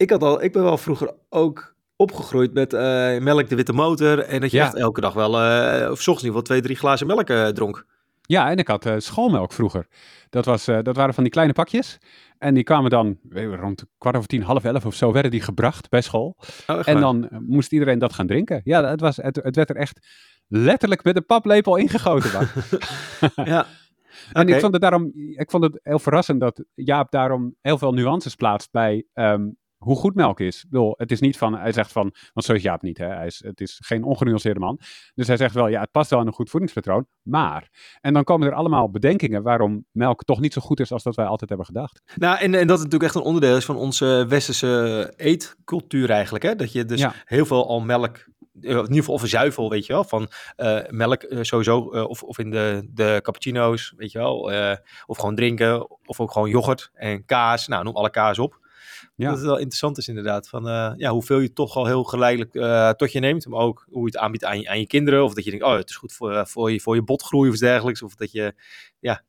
ik, had al, ik ben wel vroeger ook opgegroeid met eh, melk de witte motor. En dat je Ja. echt elke dag wel, eh, of ochtends in ieder geval twee, drie glazen melk eh, dronk. Ja, en ik had schoolmelk vroeger. Dat, was, dat waren van die kleine pakjes. En die kwamen dan weet rond kwart over tien, half elf of zo, werden die gebracht bij school. Oh, En dan moest iedereen dat gaan drinken. Ja, het, was, het, het werd er echt letterlijk met een paplepel ingegoten. Ja. En ik vond het daarom, ik vond het heel verrassend dat Jaap daarom heel veel nuances plaatst bij ehm, hoe goed melk is. Ik bedoel, het is niet van, hij zegt van, want zo is Jaap niet, hè? Hij is, het is geen ongenuanceerde man. Dus hij zegt wel, ja, het past wel in een goed voedingspatroon, maar. En dan komen er allemaal bedenkingen waarom melk toch niet zo goed is als dat wij altijd hebben gedacht. Nou, en, en dat het natuurlijk echt een onderdeel is van onze westerse eetcultuur eigenlijk. Hè? Dat je dus Ja. heel veel al melk, eh, in ieder geval of een zuivel, weet je wel. Van eh, melk eh, sowieso, of, of in de, de cappuccino's, weet je wel. of gewoon drinken, of ook gewoon yoghurt en kaas. Nou, noem alle kaas op. Ja. Dat het wel interessant is inderdaad. Van eh, ja, hoeveel je toch al heel geleidelijk eh, tot je neemt. Maar ook hoe je het aanbiedt aan je, aan je kinderen. Of dat je denkt, oh, het is goed voor, eh, voor, je, voor je botgroei of dergelijks. Of dat je ja,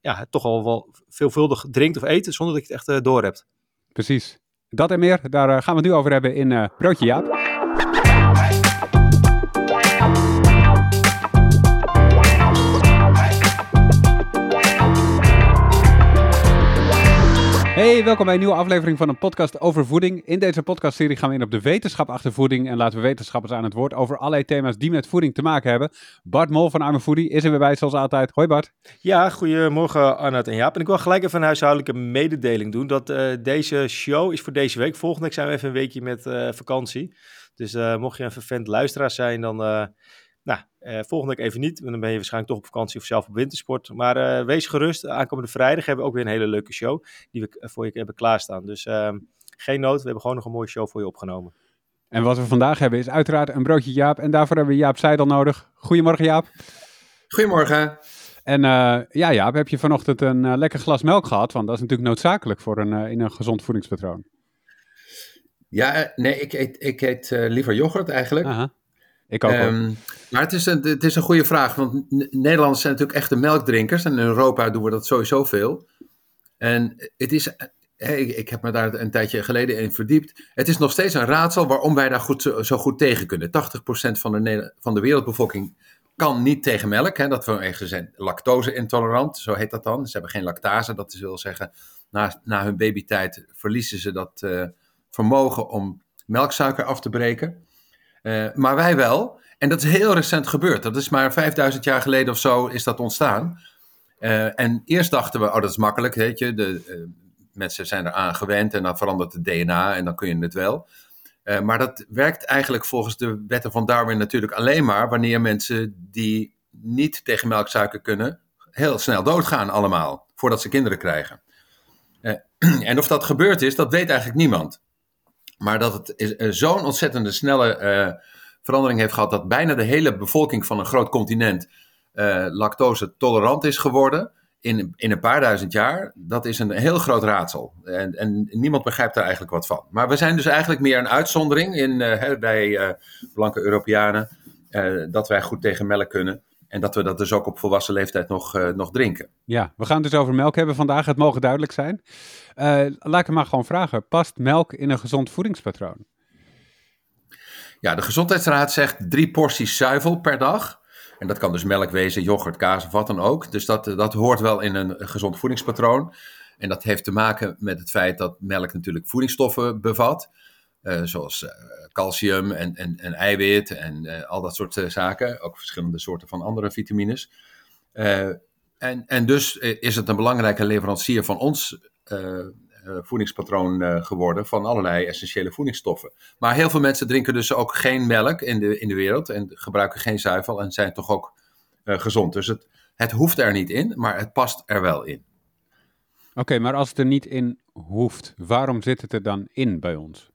ja, toch al wel veelvuldig drinkt of eet zonder dat je het echt door hebt. Precies. Dat en meer, daar gaan we het nu over hebben in Broodje Jaap. Hey, welkom bij een nieuwe aflevering van een podcast over voeding. In deze podcastserie gaan we in op de wetenschap achter voeding en laten we wetenschappers aan het woord over allerlei thema's die met voeding te maken hebben. Bart Mol van Arme Foodie is er weer bij, zoals altijd. Hoi Bart. Ja, goedemorgen Arnoud en Jaap. En ik wil gelijk even een huishoudelijke mededeling doen. Dat eh, deze show is voor deze week. Volgende week zijn we even een weekje met eh, vakantie. Dus eh, mocht je een vervent luisteraar zijn, dan... eh, volgende week even niet, want dan ben je waarschijnlijk toch op vakantie of zelf op wintersport. Maar eh, wees gerust, aankomende vrijdag hebben we ook weer een hele leuke show die we eh, voor je hebben klaarstaan. Dus ehm, geen nood, we hebben gewoon nog een mooie show voor je opgenomen. En wat we vandaag hebben is uiteraard een broodje Jaap en daarvoor hebben we Jaap Seidel nodig. Goedemorgen Jaap. Goedemorgen. En eh, ja Jaap, heb je vanochtend een lekker glas melk gehad? Want dat is natuurlijk noodzakelijk voor een, in een gezond voedingspatroon. Ja, nee, ik eet, ik eet eh, liever yoghurt eigenlijk. Aha. Ehm, maar het is, een, het is een goede vraag, want Nederlanders zijn natuurlijk echte melkdrinkers. En in Europa doen we dat sowieso veel. En het is, eh, ik, heb me daar een tijdje geleden in verdiept. Het is nog steeds een raadsel waarom wij daar zo, goed tegen kunnen. 80% van de, van de wereldbevolking kan niet tegen melk. Hè, dat we, ze zijn lactose-intolerant, zo heet dat dan. Ze hebben geen lactase, dat wil zeggen, na, na hun babytijd verliezen ze dat eh, vermogen om melksuiker af te breken. Eh, maar wij wel. En dat is heel recent gebeurd. Dat is maar 5000 jaar geleden of zo is dat ontstaan. Eh, en eerst dachten we, oh dat is makkelijk, weet je. De, eh, mensen zijn eraan gewend en dan verandert het DNA en dan kun je het wel. Maar dat werkt eigenlijk volgens de wetten van Darwin natuurlijk alleen maar wanneer mensen die niet tegen melksuiker kunnen, heel snel doodgaan allemaal, voordat ze kinderen krijgen. En of dat gebeurd is, dat weet eigenlijk niemand. Maar dat het eh, zo'n ontzettende snelle eh, verandering heeft gehad dat bijna de hele bevolking van een groot continent eh, lactose tolerant is geworden in, in een paar duizend jaar, dat is een heel groot raadsel. En, en niemand begrijpt daar eigenlijk wat van. Maar we zijn dus eigenlijk meer een uitzondering in, bij blanke Europeanen, dat wij goed tegen melk kunnen. En dat we dat dus ook op volwassen leeftijd nog, eh, nog drinken. Ja, we gaan het dus over melk hebben vandaag. Het mogen duidelijk zijn. Eh, laat ik maar gewoon vragen. Past melk in een gezond voedingspatroon? Ja, de Gezondheidsraad zegt drie porties zuivel per dag. En dat kan dus melk wezen, yoghurt, kaas of wat dan ook. Dus dat, dat hoort wel in een gezond voedingspatroon. En dat heeft te maken met het feit dat melk natuurlijk voedingsstoffen bevat. Eh, zoals eh, calcium en, en, en eiwit en eh, al dat soort zaken. Ook verschillende soorten van andere vitamines. En, en dus is het een belangrijke leverancier van ons voedingspatroon geworden. Van allerlei essentiële voedingsstoffen. Maar heel veel mensen drinken dus ook geen melk in de, in de wereld. En gebruiken geen zuivel en zijn toch ook gezond. Dus het, het hoeft er niet in, maar het past er wel in. Oké, maar als het er niet in hoeft, waarom zit het er dan in bij ons?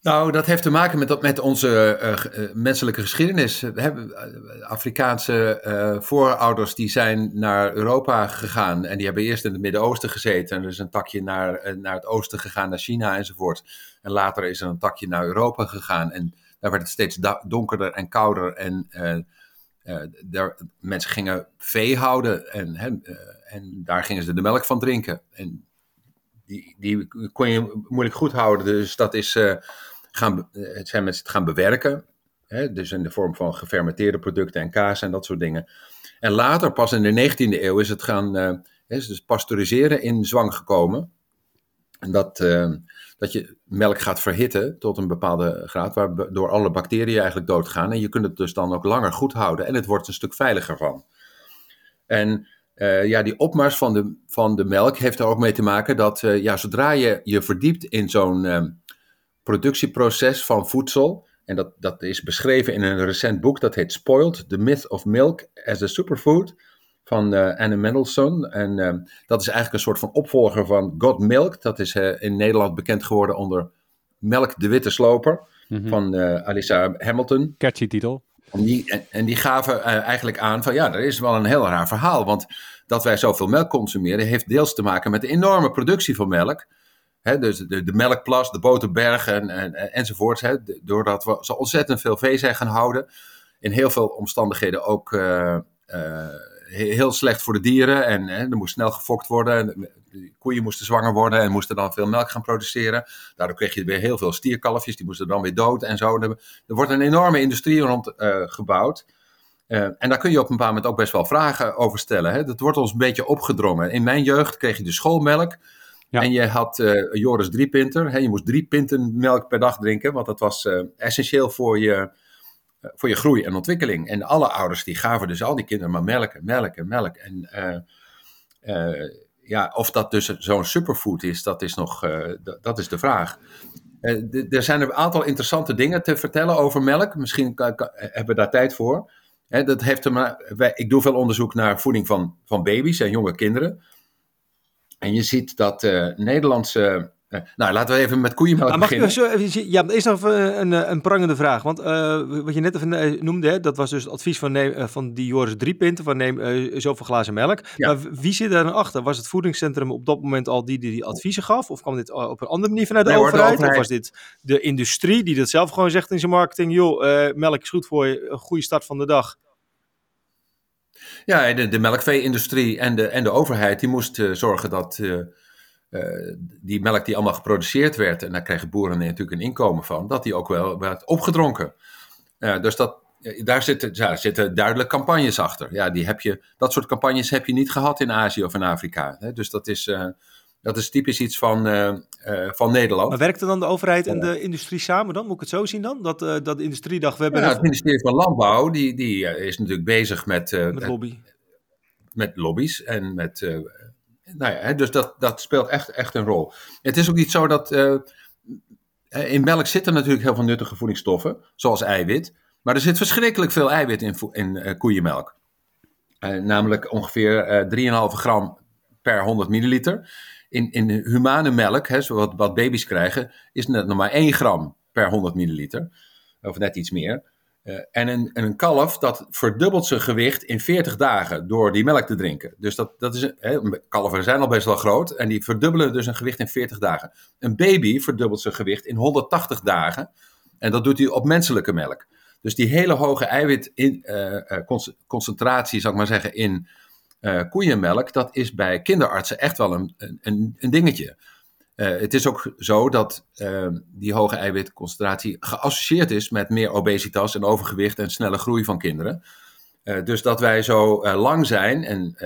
Nou, dat heeft te maken met, dat, met onze eh, g- eh, menselijke geschiedenis. We hebben eh, Afrikaanse eh, voorouders die zijn naar Europa gegaan. En die hebben eerst in het Midden-Oosten gezeten. En er is een takje naar, eh, naar het oosten gegaan, naar China enzovoort. En later is er een takje naar Europa gegaan. En daar werd het steeds donkerder en kouder. En eh, eh, daar, mensen gingen vee houden. En, eh, en daar gingen ze de melk van drinken. En die, die kon je moeilijk goed houden. Dus dat is gaan, het zijn mensen het gaan bewerken. Hè, dus in de vorm van gefermenteerde producten en kaas en dat soort dingen. En later, pas in de 19e eeuw, is het gaan dus pasteuriseren in zwang gekomen. En dat, dat je melk gaat verhitten tot een bepaalde graad, waardoor alle bacteriën eigenlijk doodgaan. En je kunt het dus dan ook langer goed houden en het wordt een stuk veiliger van. En ja, die opmars van de, van de melk heeft er ook mee te maken dat ja, zodra je je verdiept in zo'n productieproces van voedsel, en dat, dat is beschreven in een recent boek, dat heet Spoiled, The Myth of Milk as a Superfood, van Anne Mendelssohn. En dat is eigenlijk een soort van opvolger van God Milk. Dat is in Nederland bekend geworden onder Melk de Witte Sloper mm -hmm. van Alissa Hamilton. Catchy titel. En die, en, die gaven uh, eigenlijk aan van ja, er is wel een heel raar verhaal. Want dat wij zoveel melk consumeren heeft deels te maken met de enorme productie van melk. Dus de, de melkplas, de boterberg en, en, enzovoorts. He, doordat we zo ontzettend veel vee zijn gaan houden. In heel veel omstandigheden ook uh, uh, heel slecht voor de dieren. En er moest snel gefokt worden. De koeien moesten zwanger worden en moesten dan veel melk gaan produceren. Daardoor kreeg je weer heel veel stierkalfjes, die moesten dan weer dood en zo. Er, wordt een enorme industrie rond gebouwd. En daar kun je op een bepaald moment ook best wel vragen over stellen. Dat wordt ons een beetje opgedrongen. In mijn jeugd kreeg je de schoolmelk. En je had uh, Joris Driepinter. Hè? Je moest drie pinten melk per dag drinken, want dat was essentieel voor je voor je groei en ontwikkeling. En alle ouders die gaven dus al die kinderen maar melk, melk en melk. En uh, uh, ja, of dat dus zo'n superfood is, dat is nog dat is de vraag. er zijn een aantal interessante dingen te vertellen over melk. Misschien hebben we daar tijd voor. dat heeft wij, ik doe veel onderzoek naar voeding van, van baby's en jonge kinderen. En je ziet dat Nederlandse nou, laten we even met koeienmelk ah, beginnen. Zo, ja, er is nog een, een prangende vraag. Want uh, wat je net even eh, noemde, hè, dat was dus het advies van, neem, van die Joris Driepinten, van neem uh, zoveel glazen melk. Ja. Maar wie zit daar dan achter? Was het voedingscentrum op dat moment al die die, die adviezen gaf? Of kwam dit op een andere manier vanuit de, nee, overheid? de overheid? Of was dit de industrie die dat zelf gewoon zegt in zijn marketing? Joh, melk is goed voor je, een goede start van de dag. Ja, de, de melkvee-industrie en de, en de overheid die moest zorgen dat uh, die melk die allemaal geproduceerd werd, en daar kregen boeren natuurlijk een inkomen van, dat die ook wel werd opgedronken. Dus dat, daar, zitten, ja, zitten duidelijk campagnes achter. Ja, die heb je, dat soort campagnes heb je niet gehad in Azië of in Afrika. Hè? Dus dat is, dat is typisch iets van, van Nederland. Maar werkte dan de overheid en de industrie samen dan? Moet ik het zo zien dan? Dat, dat de industrie dacht, we hebben... Ja, het ministerie van Landbouw die, die is natuurlijk bezig met... met lobby. Met lobby's en met nou ja, dus dat, dat speelt echt, echt een rol. Het is ook niet zo dat. Uh, in melk zitten natuurlijk heel veel nuttige voedingsstoffen, zoals eiwit. Maar er zit verschrikkelijk veel eiwit in, in uh, koeienmelk. Uh, namelijk ongeveer 3,5 gram per 100 milliliter. In, in humane melk, hè, wat, wat baby's krijgen, is net nog maar 1 gram per 100 milliliter. Of net iets meer. Uh, en, een, een kalf dat verdubbelt zijn gewicht in 40 dagen door die melk te drinken. Dus dat, dat is, hè, kalveren zijn al best wel groot en die verdubbelen dus een gewicht in 40 dagen. Een baby verdubbelt zijn gewicht in 180 dagen en dat doet hij op menselijke melk. Dus die hele hoge eiwitconcentratie, uh, zou ik maar zeggen, in uh, koeienmelk, dat is bij kinderartsen echt wel een, een, een dingetje. Uh, het is ook zo dat uh, die hoge eiwitconcentratie geassocieerd is met meer obesitas en overgewicht en snelle groei van kinderen. Uh, dus dat wij zo lang zijn, en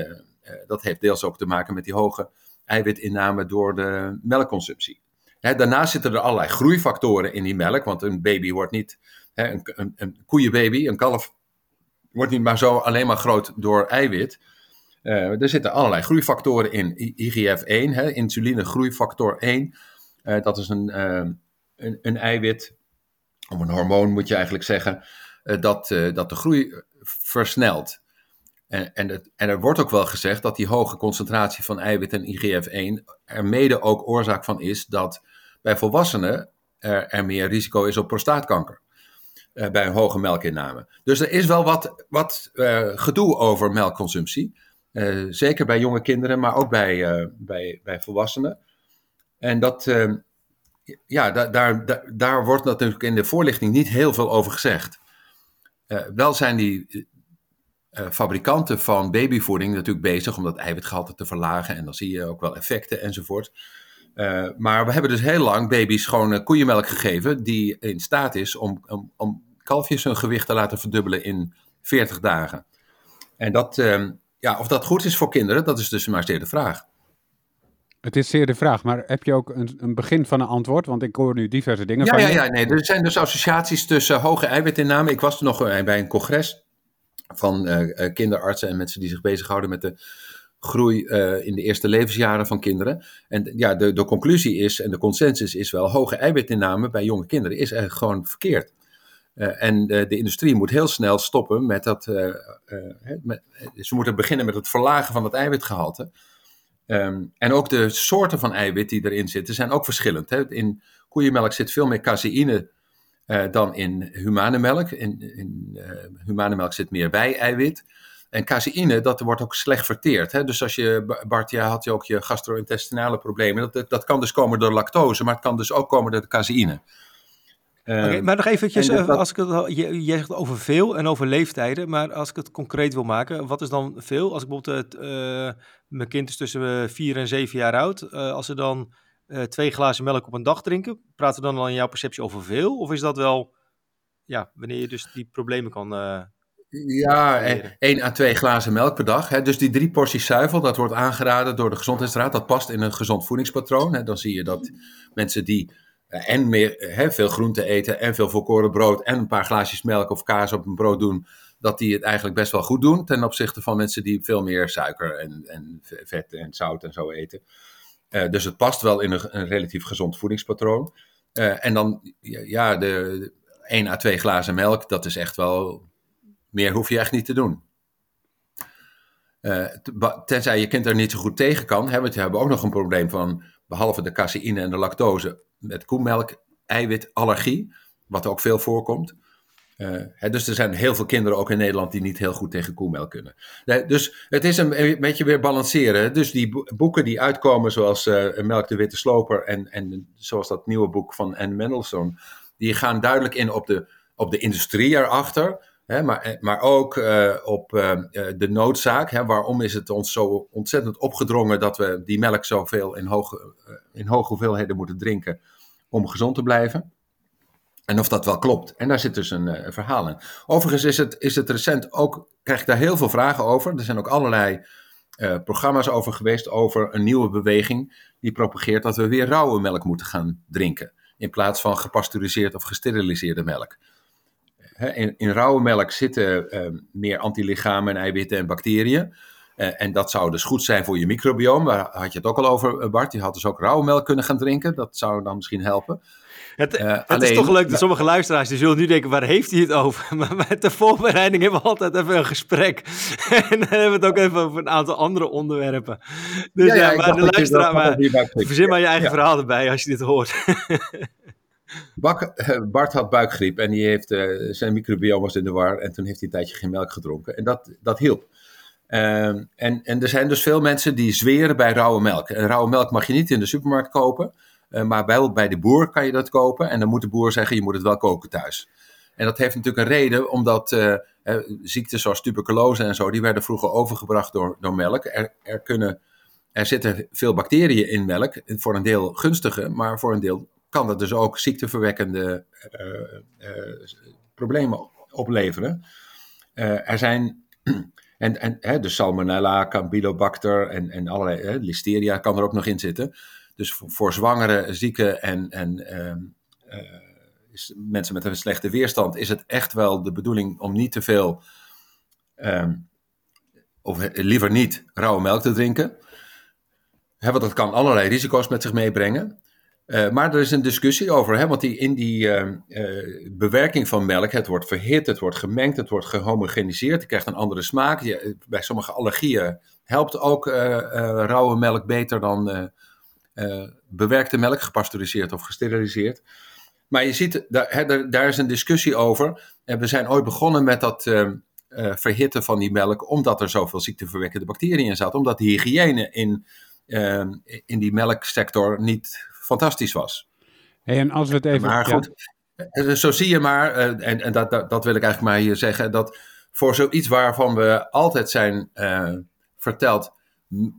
dat heeft deels ook te maken met die hoge eiwitinname door de melkconsumptie. Daarnaast zitten er allerlei groeifactoren in die melk, want een baby wordt niet, een, een, een koeienbaby, een kalf, wordt niet maar zo alleen maar groot door eiwit. Uh, er zitten allerlei groeifactoren in. IGF-1, hè, insuline groeifactor 1. Uh, dat is een, uh, een, een, eiwit, of een hormoon moet je eigenlijk zeggen, dat, dat de groei versnelt. En, en, het, en, er wordt ook wel gezegd dat die hoge concentratie van eiwit en IGF-1 er mede ook oorzaak van is dat bij volwassenen er, er meer risico is op prostaatkanker. bij een hoge melkinname. Dus er is wel wat, wat gedoe over melkconsumptie. Uh, zeker bij jonge kinderen, maar ook bij, uh, bij, bij volwassenen. En dat, uh, ja, da daar, da daar wordt natuurlijk in de voorlichting niet heel veel over gezegd. wel zijn die fabrikanten van babyvoeding natuurlijk bezig om dat eiwitgehalte te verlagen. En dan zie je ook wel effecten enzovoort. maar we hebben dus heel lang baby's gewoon koeienmelk gegeven die in staat is om, om, om kalfjes hun gewicht te laten verdubbelen in 40 dagen. En dat, ehm, ja, of dat goed is voor kinderen, dat is dus maar zeer de vraag. Het is zeer de vraag, maar heb je ook een, een begin van een antwoord? Want ik hoor nu diverse dingen ja, van ja, je. Ja, nee, er zijn dus associaties tussen hoge eiwitinname. Ik was er nog eh, bij een congres van uh, kinderartsen en mensen die zich bezighouden met de groei uh, in de eerste levensjaren van kinderen. En ja, de, de conclusie is, en de consensus is wel, hoge eiwitinname bij jonge kinderen is eigenlijk gewoon verkeerd. Uh, en de, de, industrie moet heel snel stoppen met dat. Met, ze moeten beginnen met het verlagen van het eiwitgehalte. Um, en ook de soorten van eiwit die erin zitten zijn ook verschillend. Hè. In koeienmelk zit veel meer caseïne dan in humane melk. In, in humane melk zit meer wij-eiwit. En caseïne, dat wordt ook slecht verteerd. Hè? Dus als je, Bart, had je ook je gastro-intestinale problemen. Dat, dat kan dus komen door lactose, maar het kan dus ook komen door de caseïne. Okay, maar nog eventjes, dus als ik het, je, je zegt over veel en over leeftijden, maar als ik het concreet wil maken, wat is dan veel? Als ik bijvoorbeeld, uh, mijn kind is tussen 4 en 7 jaar oud, uh, als ze dan uh, twee glazen melk op een dag drinken, praten we dan al in jouw perceptie over veel? Of is dat wel, ja, wanneer je dus die problemen kan... ja, één à twee glazen melk per dag. Hè. Dus die drie porties zuivel, dat wordt aangeraden door de Gezondheidsraad. Dat past in een gezond voedingspatroon. Hè. Dan zie je dat mensen die en meer, veel groente eten en veel volkoren brood en een paar glaasjes melk of kaas op een brood doen, dat die het eigenlijk best wel goed doen ten opzichte van mensen die veel meer suiker en, en vet en zout en zo eten. Uh, dus het past wel in een, relatief gezond voedingspatroon. Uh, en dan, ja, de, de 1 à 2 glazen melk, dat is echt wel, meer hoef je echt niet te doen. Uh, tenzij je kind er niet zo goed tegen kan, want je hebt ook nog een probleem van, behalve de caseïne en de lactose, met koemelk, eiwitallergie, wat ook veel voorkomt. Hè, dus er zijn heel veel kinderen ook in Nederland die niet heel goed tegen koemelk kunnen. Dus het is een, beetje weer balanceren. Dus die boeken die uitkomen, zoals uh, Melk de Witte Sloper en, en zoals dat nieuwe boek van Anne Mendelssohn, die gaan duidelijk in op de, op de industrie erachter. Maar, maar ook op de noodzaak. Waarom is het ons zo ontzettend opgedrongen dat we die melk zoveel in hoge, in hoge hoeveelheden moeten drinken? Om gezond te blijven. En of dat wel klopt. En daar zit dus een uh, verhaal in. Overigens is het, is het recent ook, krijg ik daar heel veel vragen over. Er zijn ook allerlei uh, programma's over geweest over een nieuwe beweging die propageert dat we weer rauwe melk moeten gaan drinken. In plaats van gepasteuriseerd of gesteriliseerde melk. In, in rauwe melk zitten uh, meer antilichamen en eiwitten en bacteriën. Uh, en dat zou dus goed zijn voor je microbioom. Daar had je het ook al over, Bart. Je had dus ook rauwe melk kunnen gaan drinken. Dat zou dan misschien helpen. Het, uh, het alleen, is toch leuk dat sommige luisteraars die zullen nu denken, waar heeft hij het over? Maar met de voorbereiding hebben we altijd even een gesprek. en dan hebben we het ook even over een aantal andere onderwerpen. Dus ja, ja, ja maar de luisteraar, maar, verzin maar je eigen ja. verhaal erbij als je dit hoort. Bak, Bart had buikgriep en die heeft, uh, zijn microbioom was in de war. En toen heeft hij een tijdje geen melk gedronken. En dat, dat hielp. Um, en, en er zijn dus veel mensen die zweren bij rauwe melk. En rauwe melk mag je niet in de supermarkt kopen, uh, maar wel bij de boer kan je dat kopen. En dan moet de boer zeggen, je moet het wel koken thuis. En dat heeft natuurlijk een reden, omdat uh, ziektes zoals tuberculose en zo, die werden vroeger overgebracht door, door melk. Er, er, kunnen, er zitten veel bacteriën in melk, voor een deel gunstige, maar voor een deel kan dat dus ook ziekteverwekkende problemen opleveren. er zijn en, en hè, de salmonella, campylobacter en, en allerlei, hè, listeria kan er ook nog in zitten. Dus voor, zwangere, zieken en, en uh, uh, mensen met een slechte weerstand is het echt wel de bedoeling om niet te veel, um, of liever niet, rauwe melk te drinken. Want dat kan allerlei risico's met zich meebrengen. Uh, maar er is een discussie over, hè, want die, in die uh, uh, bewerking van melk, het wordt verhit, het wordt gemengd, het wordt gehomogeniseerd, het krijgt een andere smaak. Je, bij sommige allergieën helpt ook rauwe melk beter dan bewerkte melk, gepasteuriseerd of gesteriliseerd. Maar je ziet, daar, hè, daar, is een discussie over. En we zijn ooit begonnen met dat verhitten van die melk, omdat er zoveel ziekteverwekkende bacteriën in zaten. Omdat de hygiëne in, in die melksector niet fantastisch was. Hey, en als we het even... Maar goed, ja. zo zie je maar, en, en dat, dat, dat, wil ik eigenlijk maar hier zeggen, dat voor zoiets waarvan we altijd zijn uh, verteld,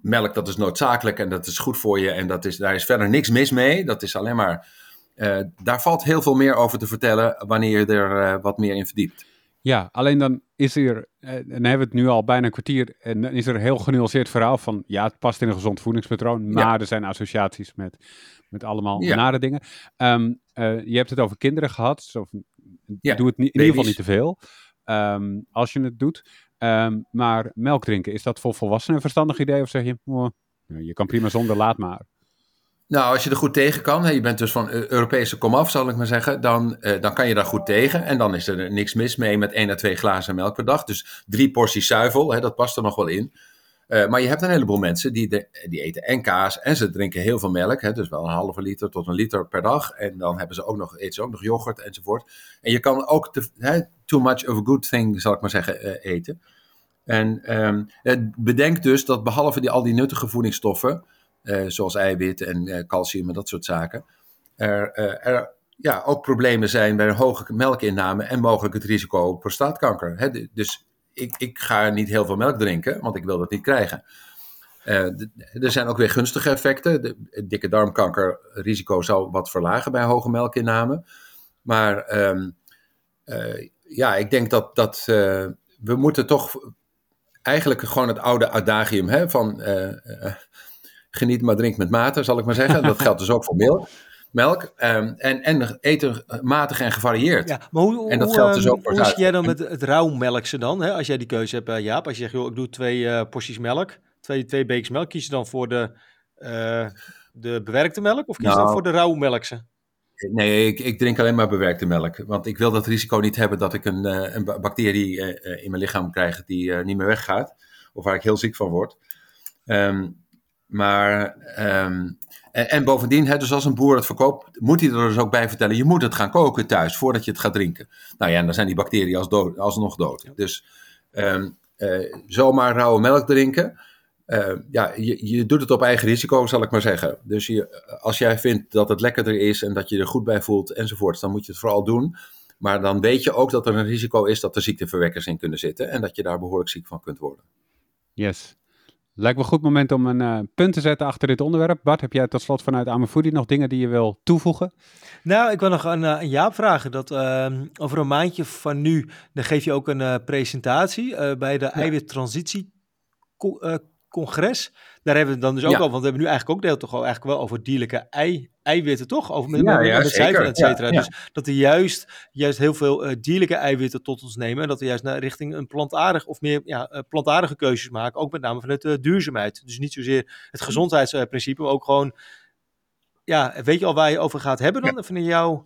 melk dat is noodzakelijk en dat is goed voor je en dat is, daar is verder niks mis mee. Dat is alleen maar, uh, daar valt heel veel meer over te vertellen wanneer je er uh, wat meer in verdiept. Ja, alleen dan is er, en dan hebben we het nu al bijna een kwartier, en dan is er een heel genuanceerd verhaal van, ja, het past in een gezond voedingspatroon, maar ja. er zijn associaties met, met allemaal ja. nare dingen. Um, uh, je hebt het over kinderen gehad, zo, ja, doe het in ieder geval niet te veel, um, als je het doet. Um, maar melk drinken, is dat voor volwassenen een verstandig idee? Of zeg je, oh, je kan prima zonder, laat maar. Nou, als je er goed tegen kan, hè, je bent dus van Europese komaf, zal ik maar zeggen, dan, uh, dan kan je daar goed tegen. En dan is er niks mis mee met één à twee glazen melk per dag. Dus drie porties zuivel, hè, dat past er nog wel in. Uh, maar je hebt een heleboel mensen die, die eten en kaas en ze drinken heel veel melk. Hè, dus wel een halve liter tot een liter per dag. En dan hebben ze ook nog, eten ze ook nog yoghurt enzovoort. En je kan ook hè, too much of a good thing, zal ik maar zeggen, uh, eten. En um, bedenk dus dat behalve die, al die nuttige voedingsstoffen, zoals eiwit en calcium en dat soort zaken, er, er ja, ook problemen zijn bij een hoge melkinname en mogelijk het risico op prostaatkanker. Hè? Dus ik, ik ga niet heel veel melk drinken, want ik wil dat niet krijgen. er zijn ook weer gunstige effecten. De, dikke darmkanker risico zal wat verlagen bij hoge melkinname. Maar um, ja, ik denk dat, dat we moeten toch eigenlijk gewoon het oude adagium hè, van geniet maar drink met mate, zal ik maar zeggen. Dat geldt dus ook voor melk. Melk um, en, en eten matig en gevarieerd. Ja, maar hoe, en dat geldt dus ook voor hoe zit jij dan met het rauwmelkse dan? Hè? Als jij die keuze hebt, uh, Jaap. Als je zegt, joh, ik doe twee uh, porties melk, twee, twee bekers melk. Kies je dan voor de, uh, de bewerkte melk of kies je nou, dan voor de rauwmelkse? Nee, ik, ik, drink alleen maar bewerkte melk. Want ik wil dat risico niet hebben dat ik een, een bacterie in mijn lichaam krijg die niet meer weggaat. Of waar ik heel ziek van word. Um, maar, um, en, en, bovendien, hè, dus als een boer het verkoopt, moet hij er dus ook bij vertellen: je moet het gaan koken thuis voordat je het gaat drinken. Nou ja, en dan zijn die bacteriën als dood, alsnog dood. Ja. Dus um, zomaar rauwe melk drinken. Uh, ja, je, je doet het op eigen risico, zal ik maar zeggen. Dus je, als jij vindt dat het lekkerder is en dat je er goed bij voelt enzovoort, dan moet je het vooral doen. Maar dan weet je ook dat er een risico is dat er ziekteverwekkers in kunnen zitten en dat je daar behoorlijk ziek van kunt worden. Yes. Lijkt me een goed moment om een uh, punt te zetten achter dit onderwerp. Bart, heb jij tot slot vanuit Amefoodie nog dingen die je wil toevoegen? Nou, ik wil nog een, een Jaap vragen. Dat, uh, over een maandje van nu, dan geef je ook een uh, presentatie bij de ja. eiwittransitie congres. Daar hebben we het dan dus ook ja. al, want we hebben nu eigenlijk ook deel toch al eigenlijk wel over dierlijke ei, eiwitten, toch? Over met, ja, ja, met et cetera. Dus dat we juist, juist heel veel uh, dierlijke eiwitten tot ons nemen. En dat we juist naar richting een plantaardig of meer ja, uh, plantaardige keuzes maken. Ook met name vanuit de duurzaamheid. Dus niet zozeer het gezondheidsprincipe, maar ook gewoon, ja, weet je al waar je over gaat hebben dan? Van jouw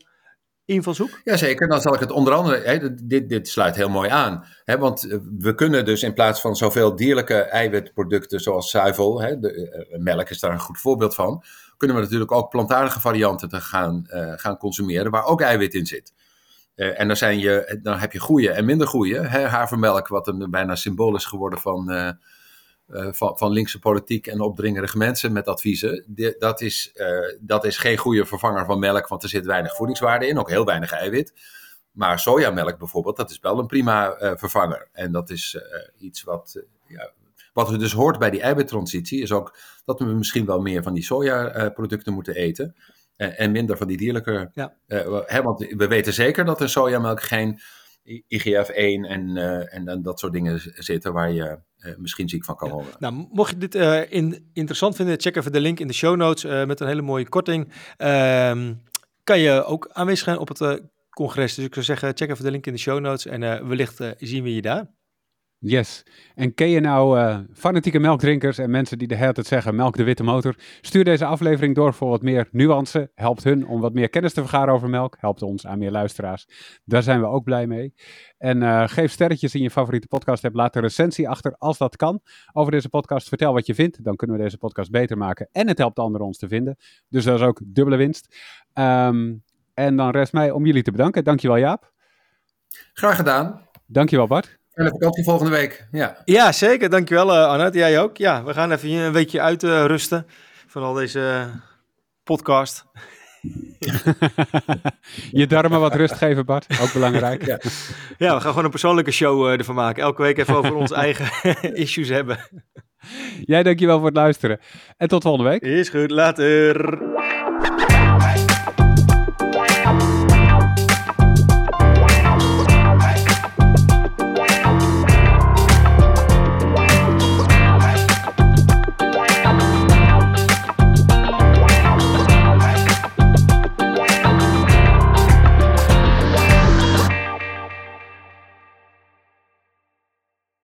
invalshoek? Jazeker, dan zal ik het onder andere, hè, dit, dit sluit heel mooi aan. Hè, want we kunnen dus in plaats van zoveel dierlijke eiwitproducten zoals zuivel, hè, de, uh, melk is daar een goed voorbeeld van, kunnen we natuurlijk ook plantaardige varianten te gaan, gaan consumeren waar ook eiwit in zit. En dan, zijn je, dan heb je goede en minder goede. Hè, havermelk, wat een bijna symbool is geworden van uh, van, van, linkse politiek en opdringerige mensen met adviezen. De, dat, is, uh, dat is geen goede vervanger van melk, want er zit weinig voedingswaarde in, ook heel weinig eiwit. Maar sojamelk bijvoorbeeld, dat is wel een prima uh, vervanger. En dat is iets wat, ja, wat er dus hoort bij die eiwittransitie, is ook dat we misschien wel meer van die sojaproducten moeten eten. en minder van die dierlijke. Ja. Hè, want we weten zeker dat in sojamelk geen IGF-1 en, en, en dat soort dingen zitten waar je uh, misschien ziek van kan worden. Ja. Nou, mocht je dit uh, in, interessant vinden, check even de link in de show notes met een hele mooie korting. Ehm, kan je ook aanwezig zijn op het congres. Dus ik zou zeggen, check even de link in de show notes en wellicht zien we je daar. Yes. En ken je nou uh, fanatieke melkdrinkers en mensen die de hele tijd zeggen melk de witte motor? Stuur deze aflevering door voor wat meer nuance. Helpt hun om wat meer kennis te vergaren over melk. Helpt ons aan meer luisteraars. Daar zijn we ook blij mee. En uh, geef sterretjes in je favoriete podcast app. Laat een recensie achter als dat kan over deze podcast. Vertel wat je vindt. Dan kunnen we deze podcast beter maken. En het helpt anderen ons te vinden. Dus dat is ook dubbele winst. Um, en dan rest mij om jullie te bedanken. Dankjewel Jaap. Graag gedaan. Dankjewel Bart. Fijne vakantie volgende week. Ja, ja zeker. Dankjewel uh, Annette. Jij ook. Ja, we gaan even een weekje uitrusten uh, van al deze podcast. je darmen wat rust geven, Bart. Ook belangrijk. Ja, ja we gaan gewoon een persoonlijke show uh, ervan maken. Elke week even over onze eigen issues hebben. Jij dankjewel voor het luisteren. En tot volgende week. Is goed, later.